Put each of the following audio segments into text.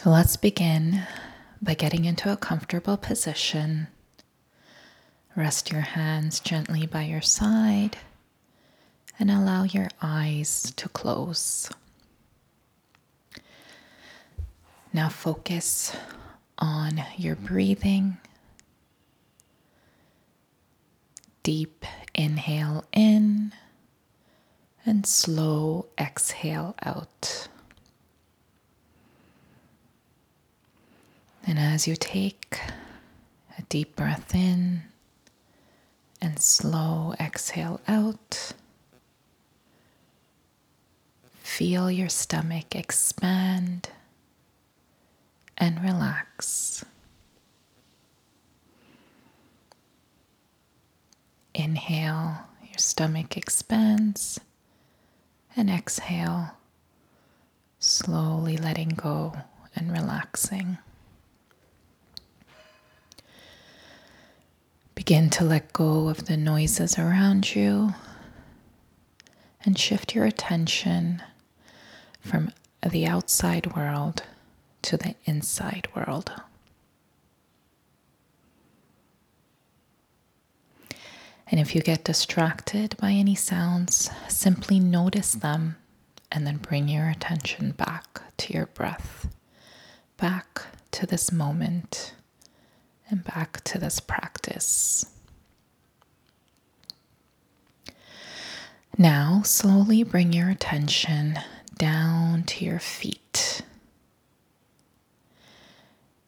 So let's begin by getting into a comfortable position. Rest your hands gently by your side and allow your eyes to close. Now focus on your breathing. Deep inhale in and slow exhale out. And as you take a deep breath in and slow exhale out, feel your stomach expand and relax. Inhale, your stomach expands, and exhale, slowly letting go and relaxing. Begin to let go of the noises around you and shift your attention from the outside world to the inside world. And if you get distracted by any sounds, simply notice them and then bring your attention back to your breath, back to this moment and back to this practice. Now, slowly bring your attention down to your feet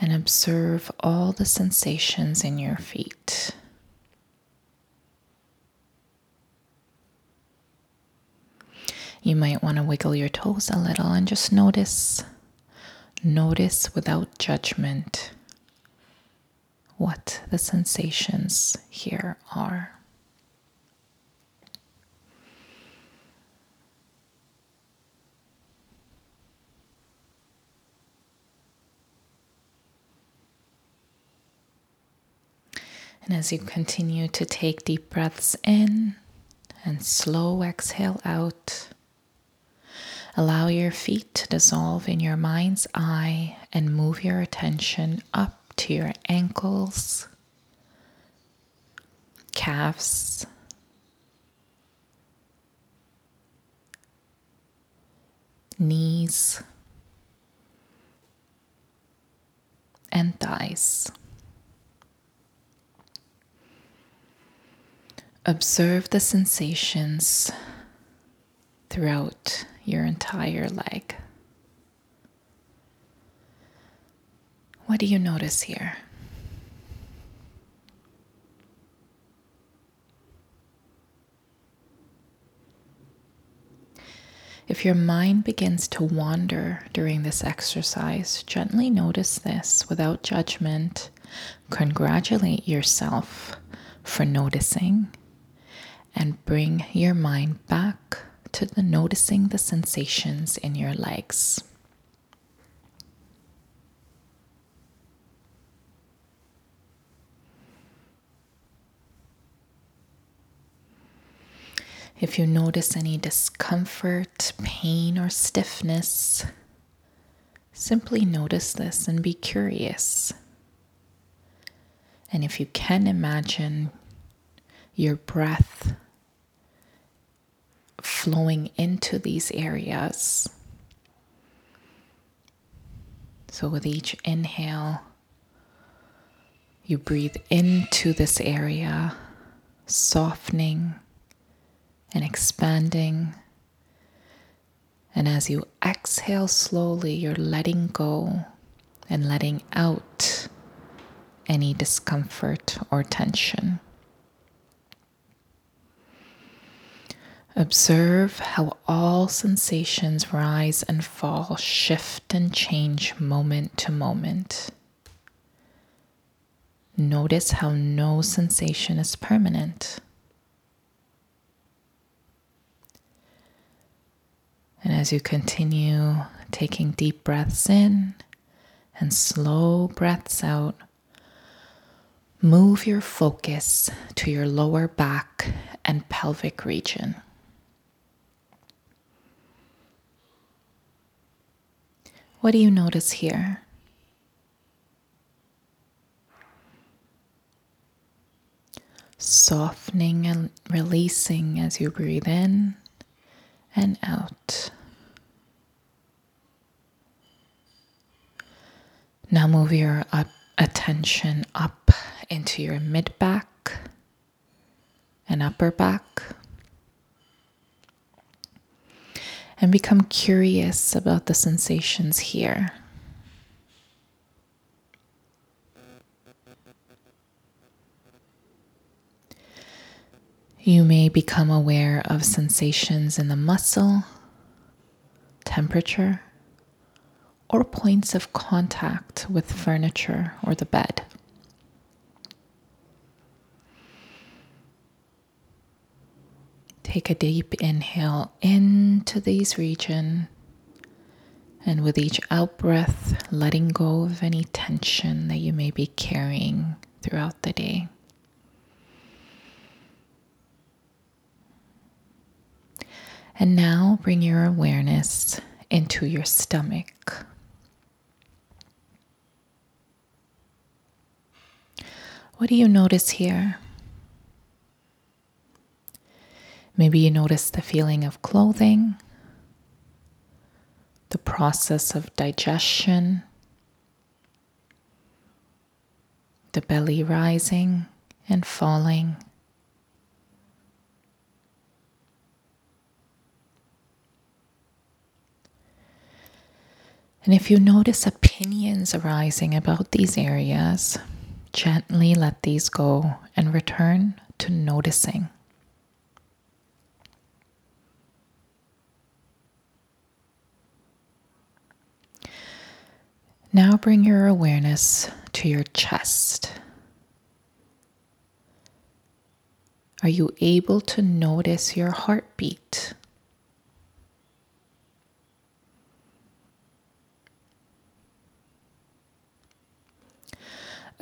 and observe all the sensations in your feet. You might want to wiggle your toes a little and just notice. Notice without judgment what the sensations here are. And as you continue to take deep breaths in and slow exhale out, allow your feet to dissolve in your mind's eye and move your attention up to your ankles, calves, knees, and thighs. Observe the sensations throughout your entire leg. What do you notice here? If your mind begins to wander during this exercise, gently notice this without judgment. Congratulate yourself for noticing and bring your mind back to the noticing the sensations in your legs. If you notice any discomfort, pain, or stiffness, simply notice this and be curious. And if you can imagine your breath flowing into these areas. So, with each inhale, you breathe into this area, softening and expanding. And as you exhale slowly, you're letting go and letting out any discomfort or tension. Observe how all sensations rise and fall, shift and change moment to moment. Notice how no sensation is permanent. And as you continue taking deep breaths in and slow breaths out, move your focus to your lower back and pelvic region. What do you notice here? Softening and releasing as you breathe in and out. Now move your up, attention up into your mid back and upper back. And become curious about the sensations here. You may become aware of sensations in the muscle, temperature, or points of contact with furniture or the bed. Take a deep inhale into these regions, and with each out breath, letting go of any tension that you may be carrying throughout the day. And now bring your awareness into your stomach. What do you notice here? Maybe you notice the feeling of clothing, the process of digestion, the belly rising and falling. And if you notice opinions arising about these areas, gently let these go and return to noticing. Now bring your awareness to your chest. Are you able to notice your heartbeat?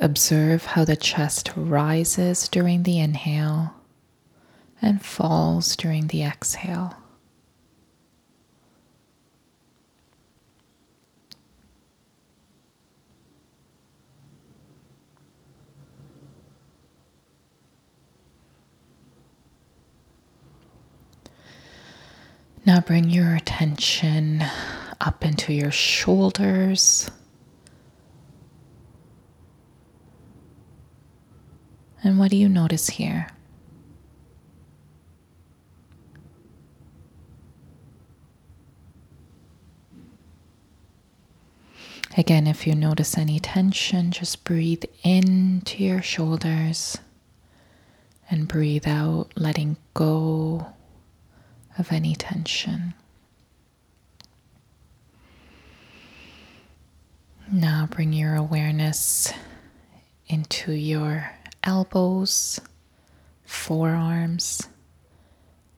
Observe how the chest rises during the inhale and falls during the exhale. Now bring your attention up into your shoulders And what do you notice here? Again, if you notice any tension, just breathe into your shoulders and breathe out, letting go of any tension. Now bring your awareness into your elbows, forearms,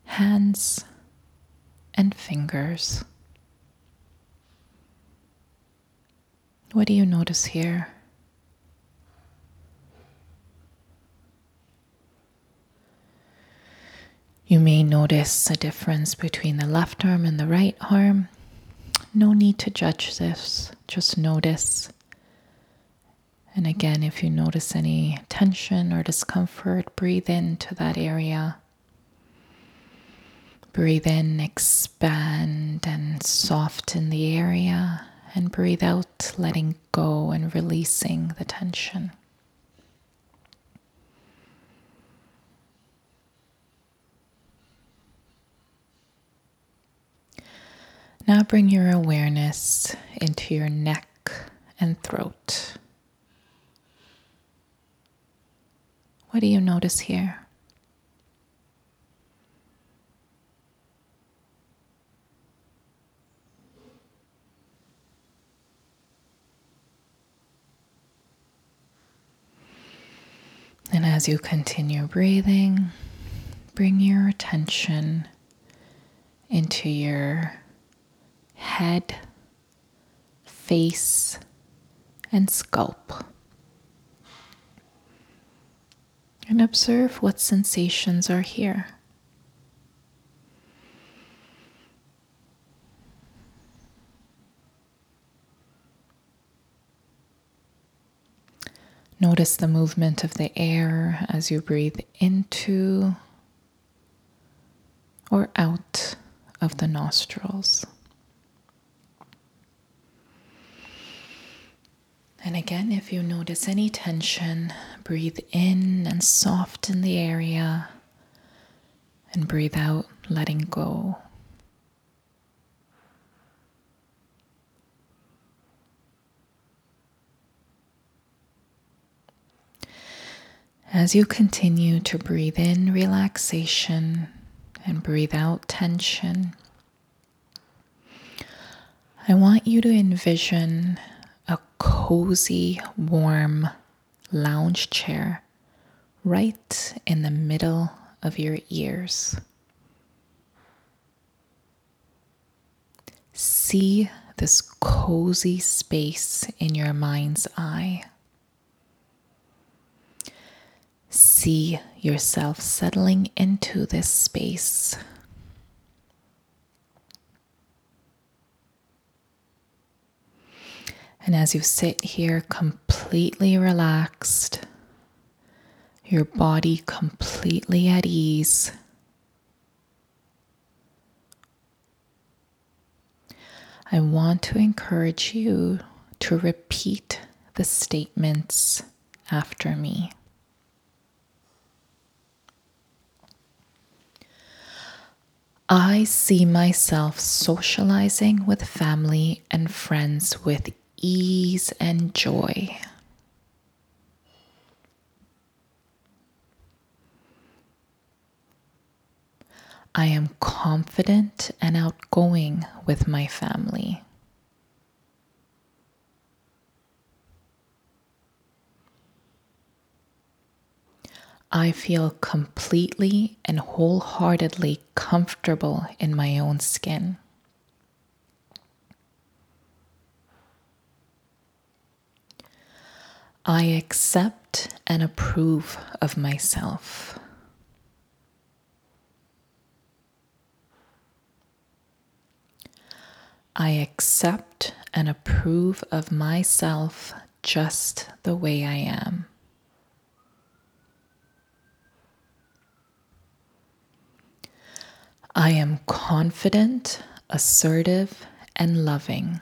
hands, and fingers. What do you notice here? You may notice a difference between the left arm and the right arm. No need to judge this, just notice and again, if you notice any tension or discomfort, breathe into that area. Breathe in, expand, and soften the area. And breathe out, letting go and releasing the tension. Now bring your awareness into your neck and throat. What do you notice here? And as you continue breathing, bring your attention into your head, face, and scalp. And observe what sensations are here. Notice the movement of the air as you breathe into or out of the nostrils. And again, if you notice any tension, breathe in and soften the area, and breathe out, letting go. As you continue to breathe in relaxation and breathe out tension, I want you to envision cozy, warm lounge chair right in the middle of your ears. See this cozy space in your mind's eye. See yourself settling into this space. And as you sit here completely relaxed, your body completely at ease, I want to encourage you to repeat the statements after me. I see myself socializing with family and friends with ease and joy. I am confident and outgoing with my family. I feel completely and wholeheartedly comfortable in my own skin. I accept and approve of myself. I accept and approve of myself just the way I am. I am confident, assertive, and loving.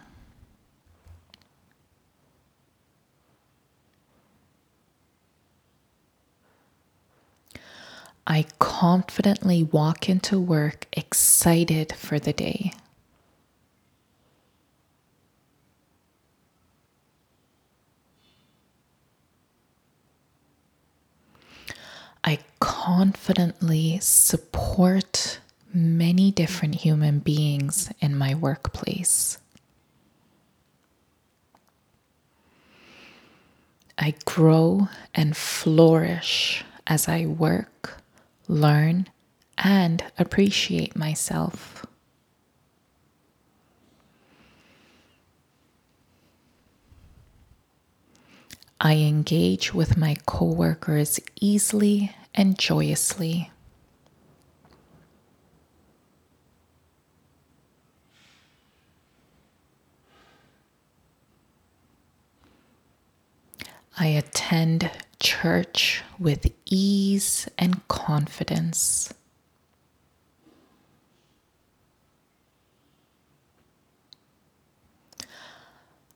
I confidently walk into work excited for the day. I confidently support many different human beings in my workplace. I grow and flourish as I work, learn, and appreciate myself. I engage with my coworkers easily and joyously. I attend church with ease and confidence.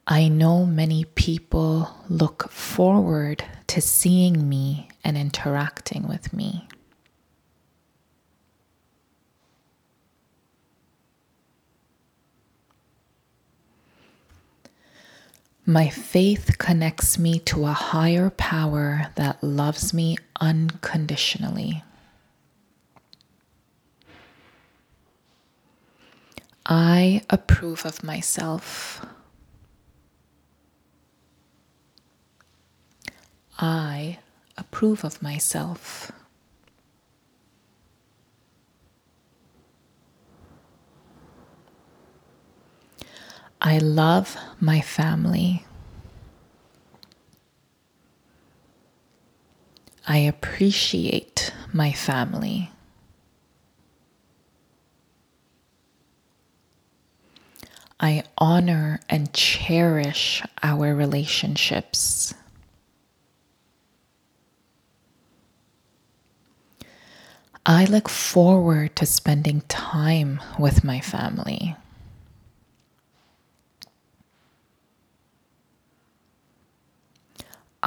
I know many people look forward to seeing me and interacting with me. My faith connects me to a higher power that loves me unconditionally. I approve of myself. I approve of myself. I love my family. I appreciate my family. I honor and cherish our relationships. I look forward to spending time with my family.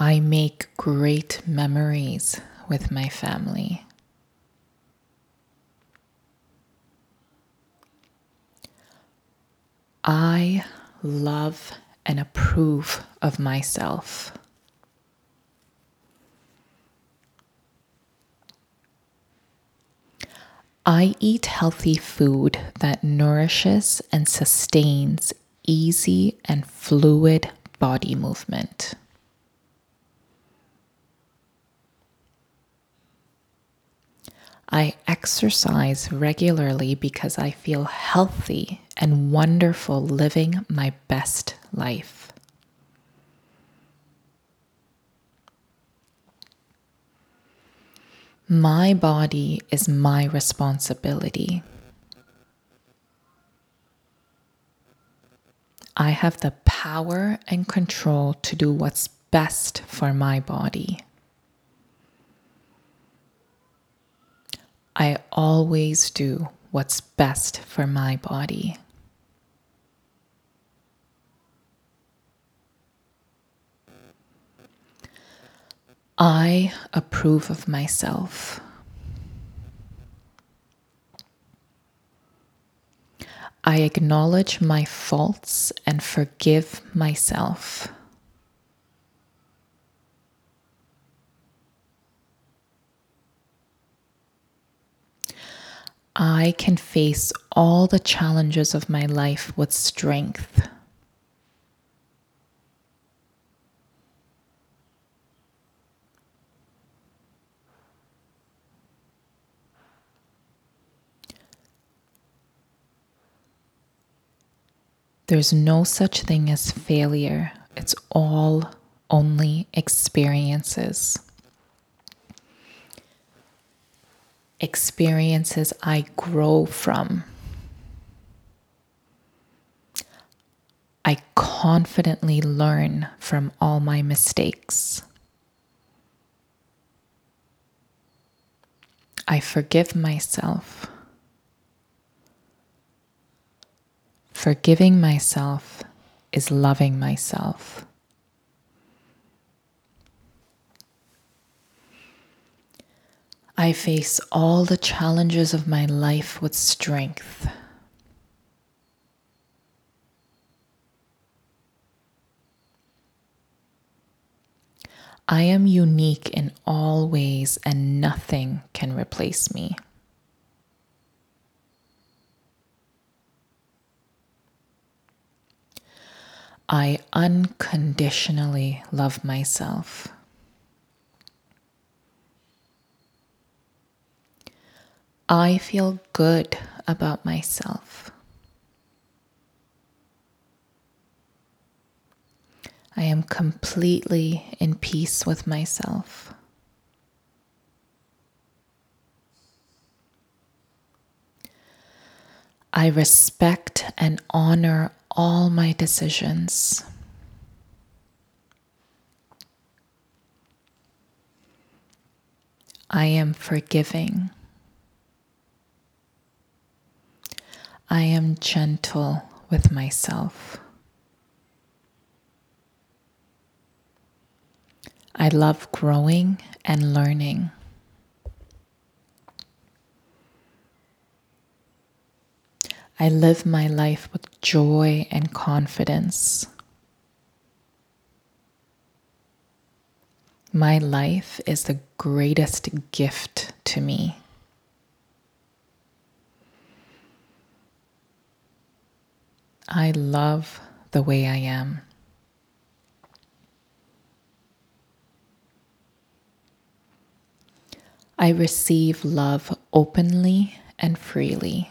I make great memories with my family. I love and approve of myself. I eat healthy food that nourishes and sustains easy and fluid body movement. I exercise regularly because I feel healthy and wonderful living my best life. My body is my responsibility. I have the power and control to do what's best for my body. I always do what's best for my body. I approve of myself. I acknowledge my faults and forgive myself. I can face all the challenges of my life with strength. There's no such thing as failure, it's all only experiences. Experiences I grow from. I confidently learn from all my mistakes. I forgive myself. Forgiving myself is loving myself. I face all the challenges of my life with strength. I am unique in all ways, and nothing can replace me. I unconditionally love myself. I feel good about myself. I am completely in peace with myself. I respect and honor all my decisions. I am forgiving. I am gentle with myself. I love growing and learning. I live my life with joy and confidence. My life is the greatest gift to me. I love the way I am. I receive love openly and freely.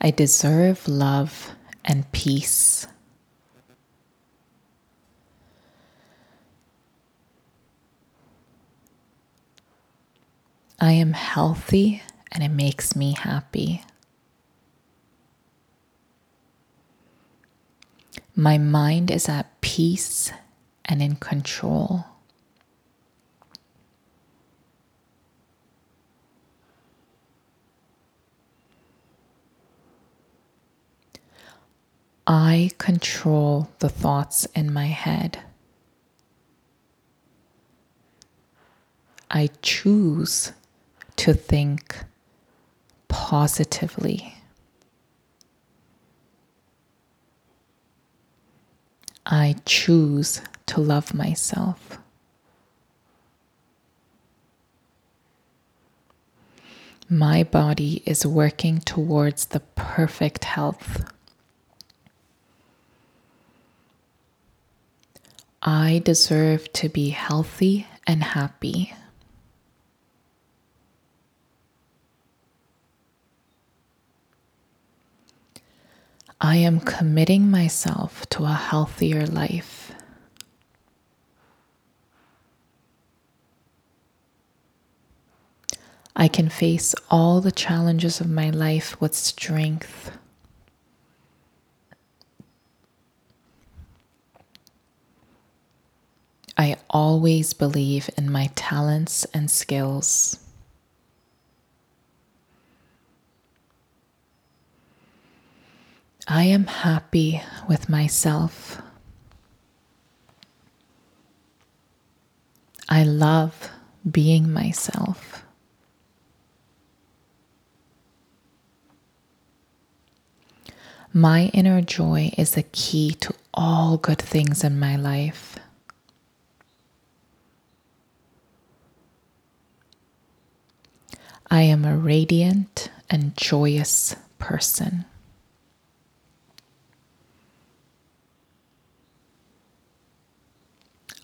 I deserve love and peace. I am healthy and it makes me happy. My mind is at peace and in control. I control the thoughts in my head. I choose to think positively. I choose to love myself. My body is working towards the perfect health. I deserve to be healthy and happy. I am committing myself to a healthier life. I can face all the challenges of my life with strength. I always believe in my talents and skills. I am happy with myself. I love being myself. My inner joy is the key to all good things in my life. I am a radiant and joyous person.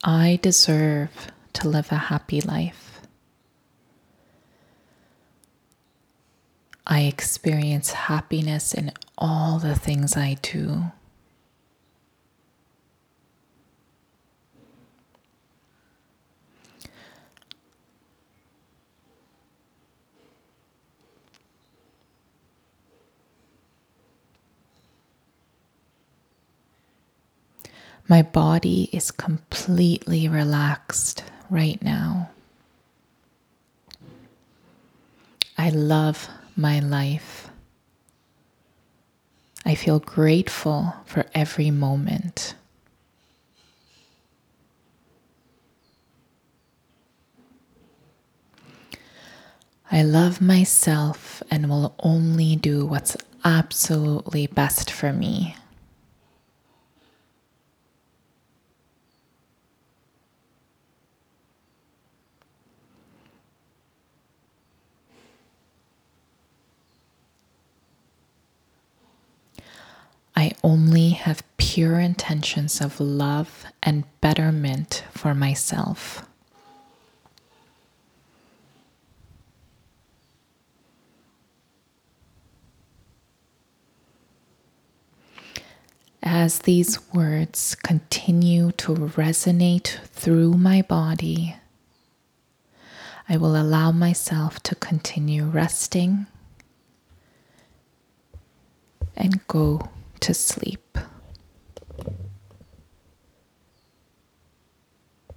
I deserve to live a happy life. I experience happiness in all the things I do. My body is completely relaxed right now. I love my life. I feel grateful for every moment. I love myself and will only do what's absolutely best for me. I only have pure intentions of love and betterment for myself. As these words continue to resonate through my body, I will allow myself to continue resting and go to sleep.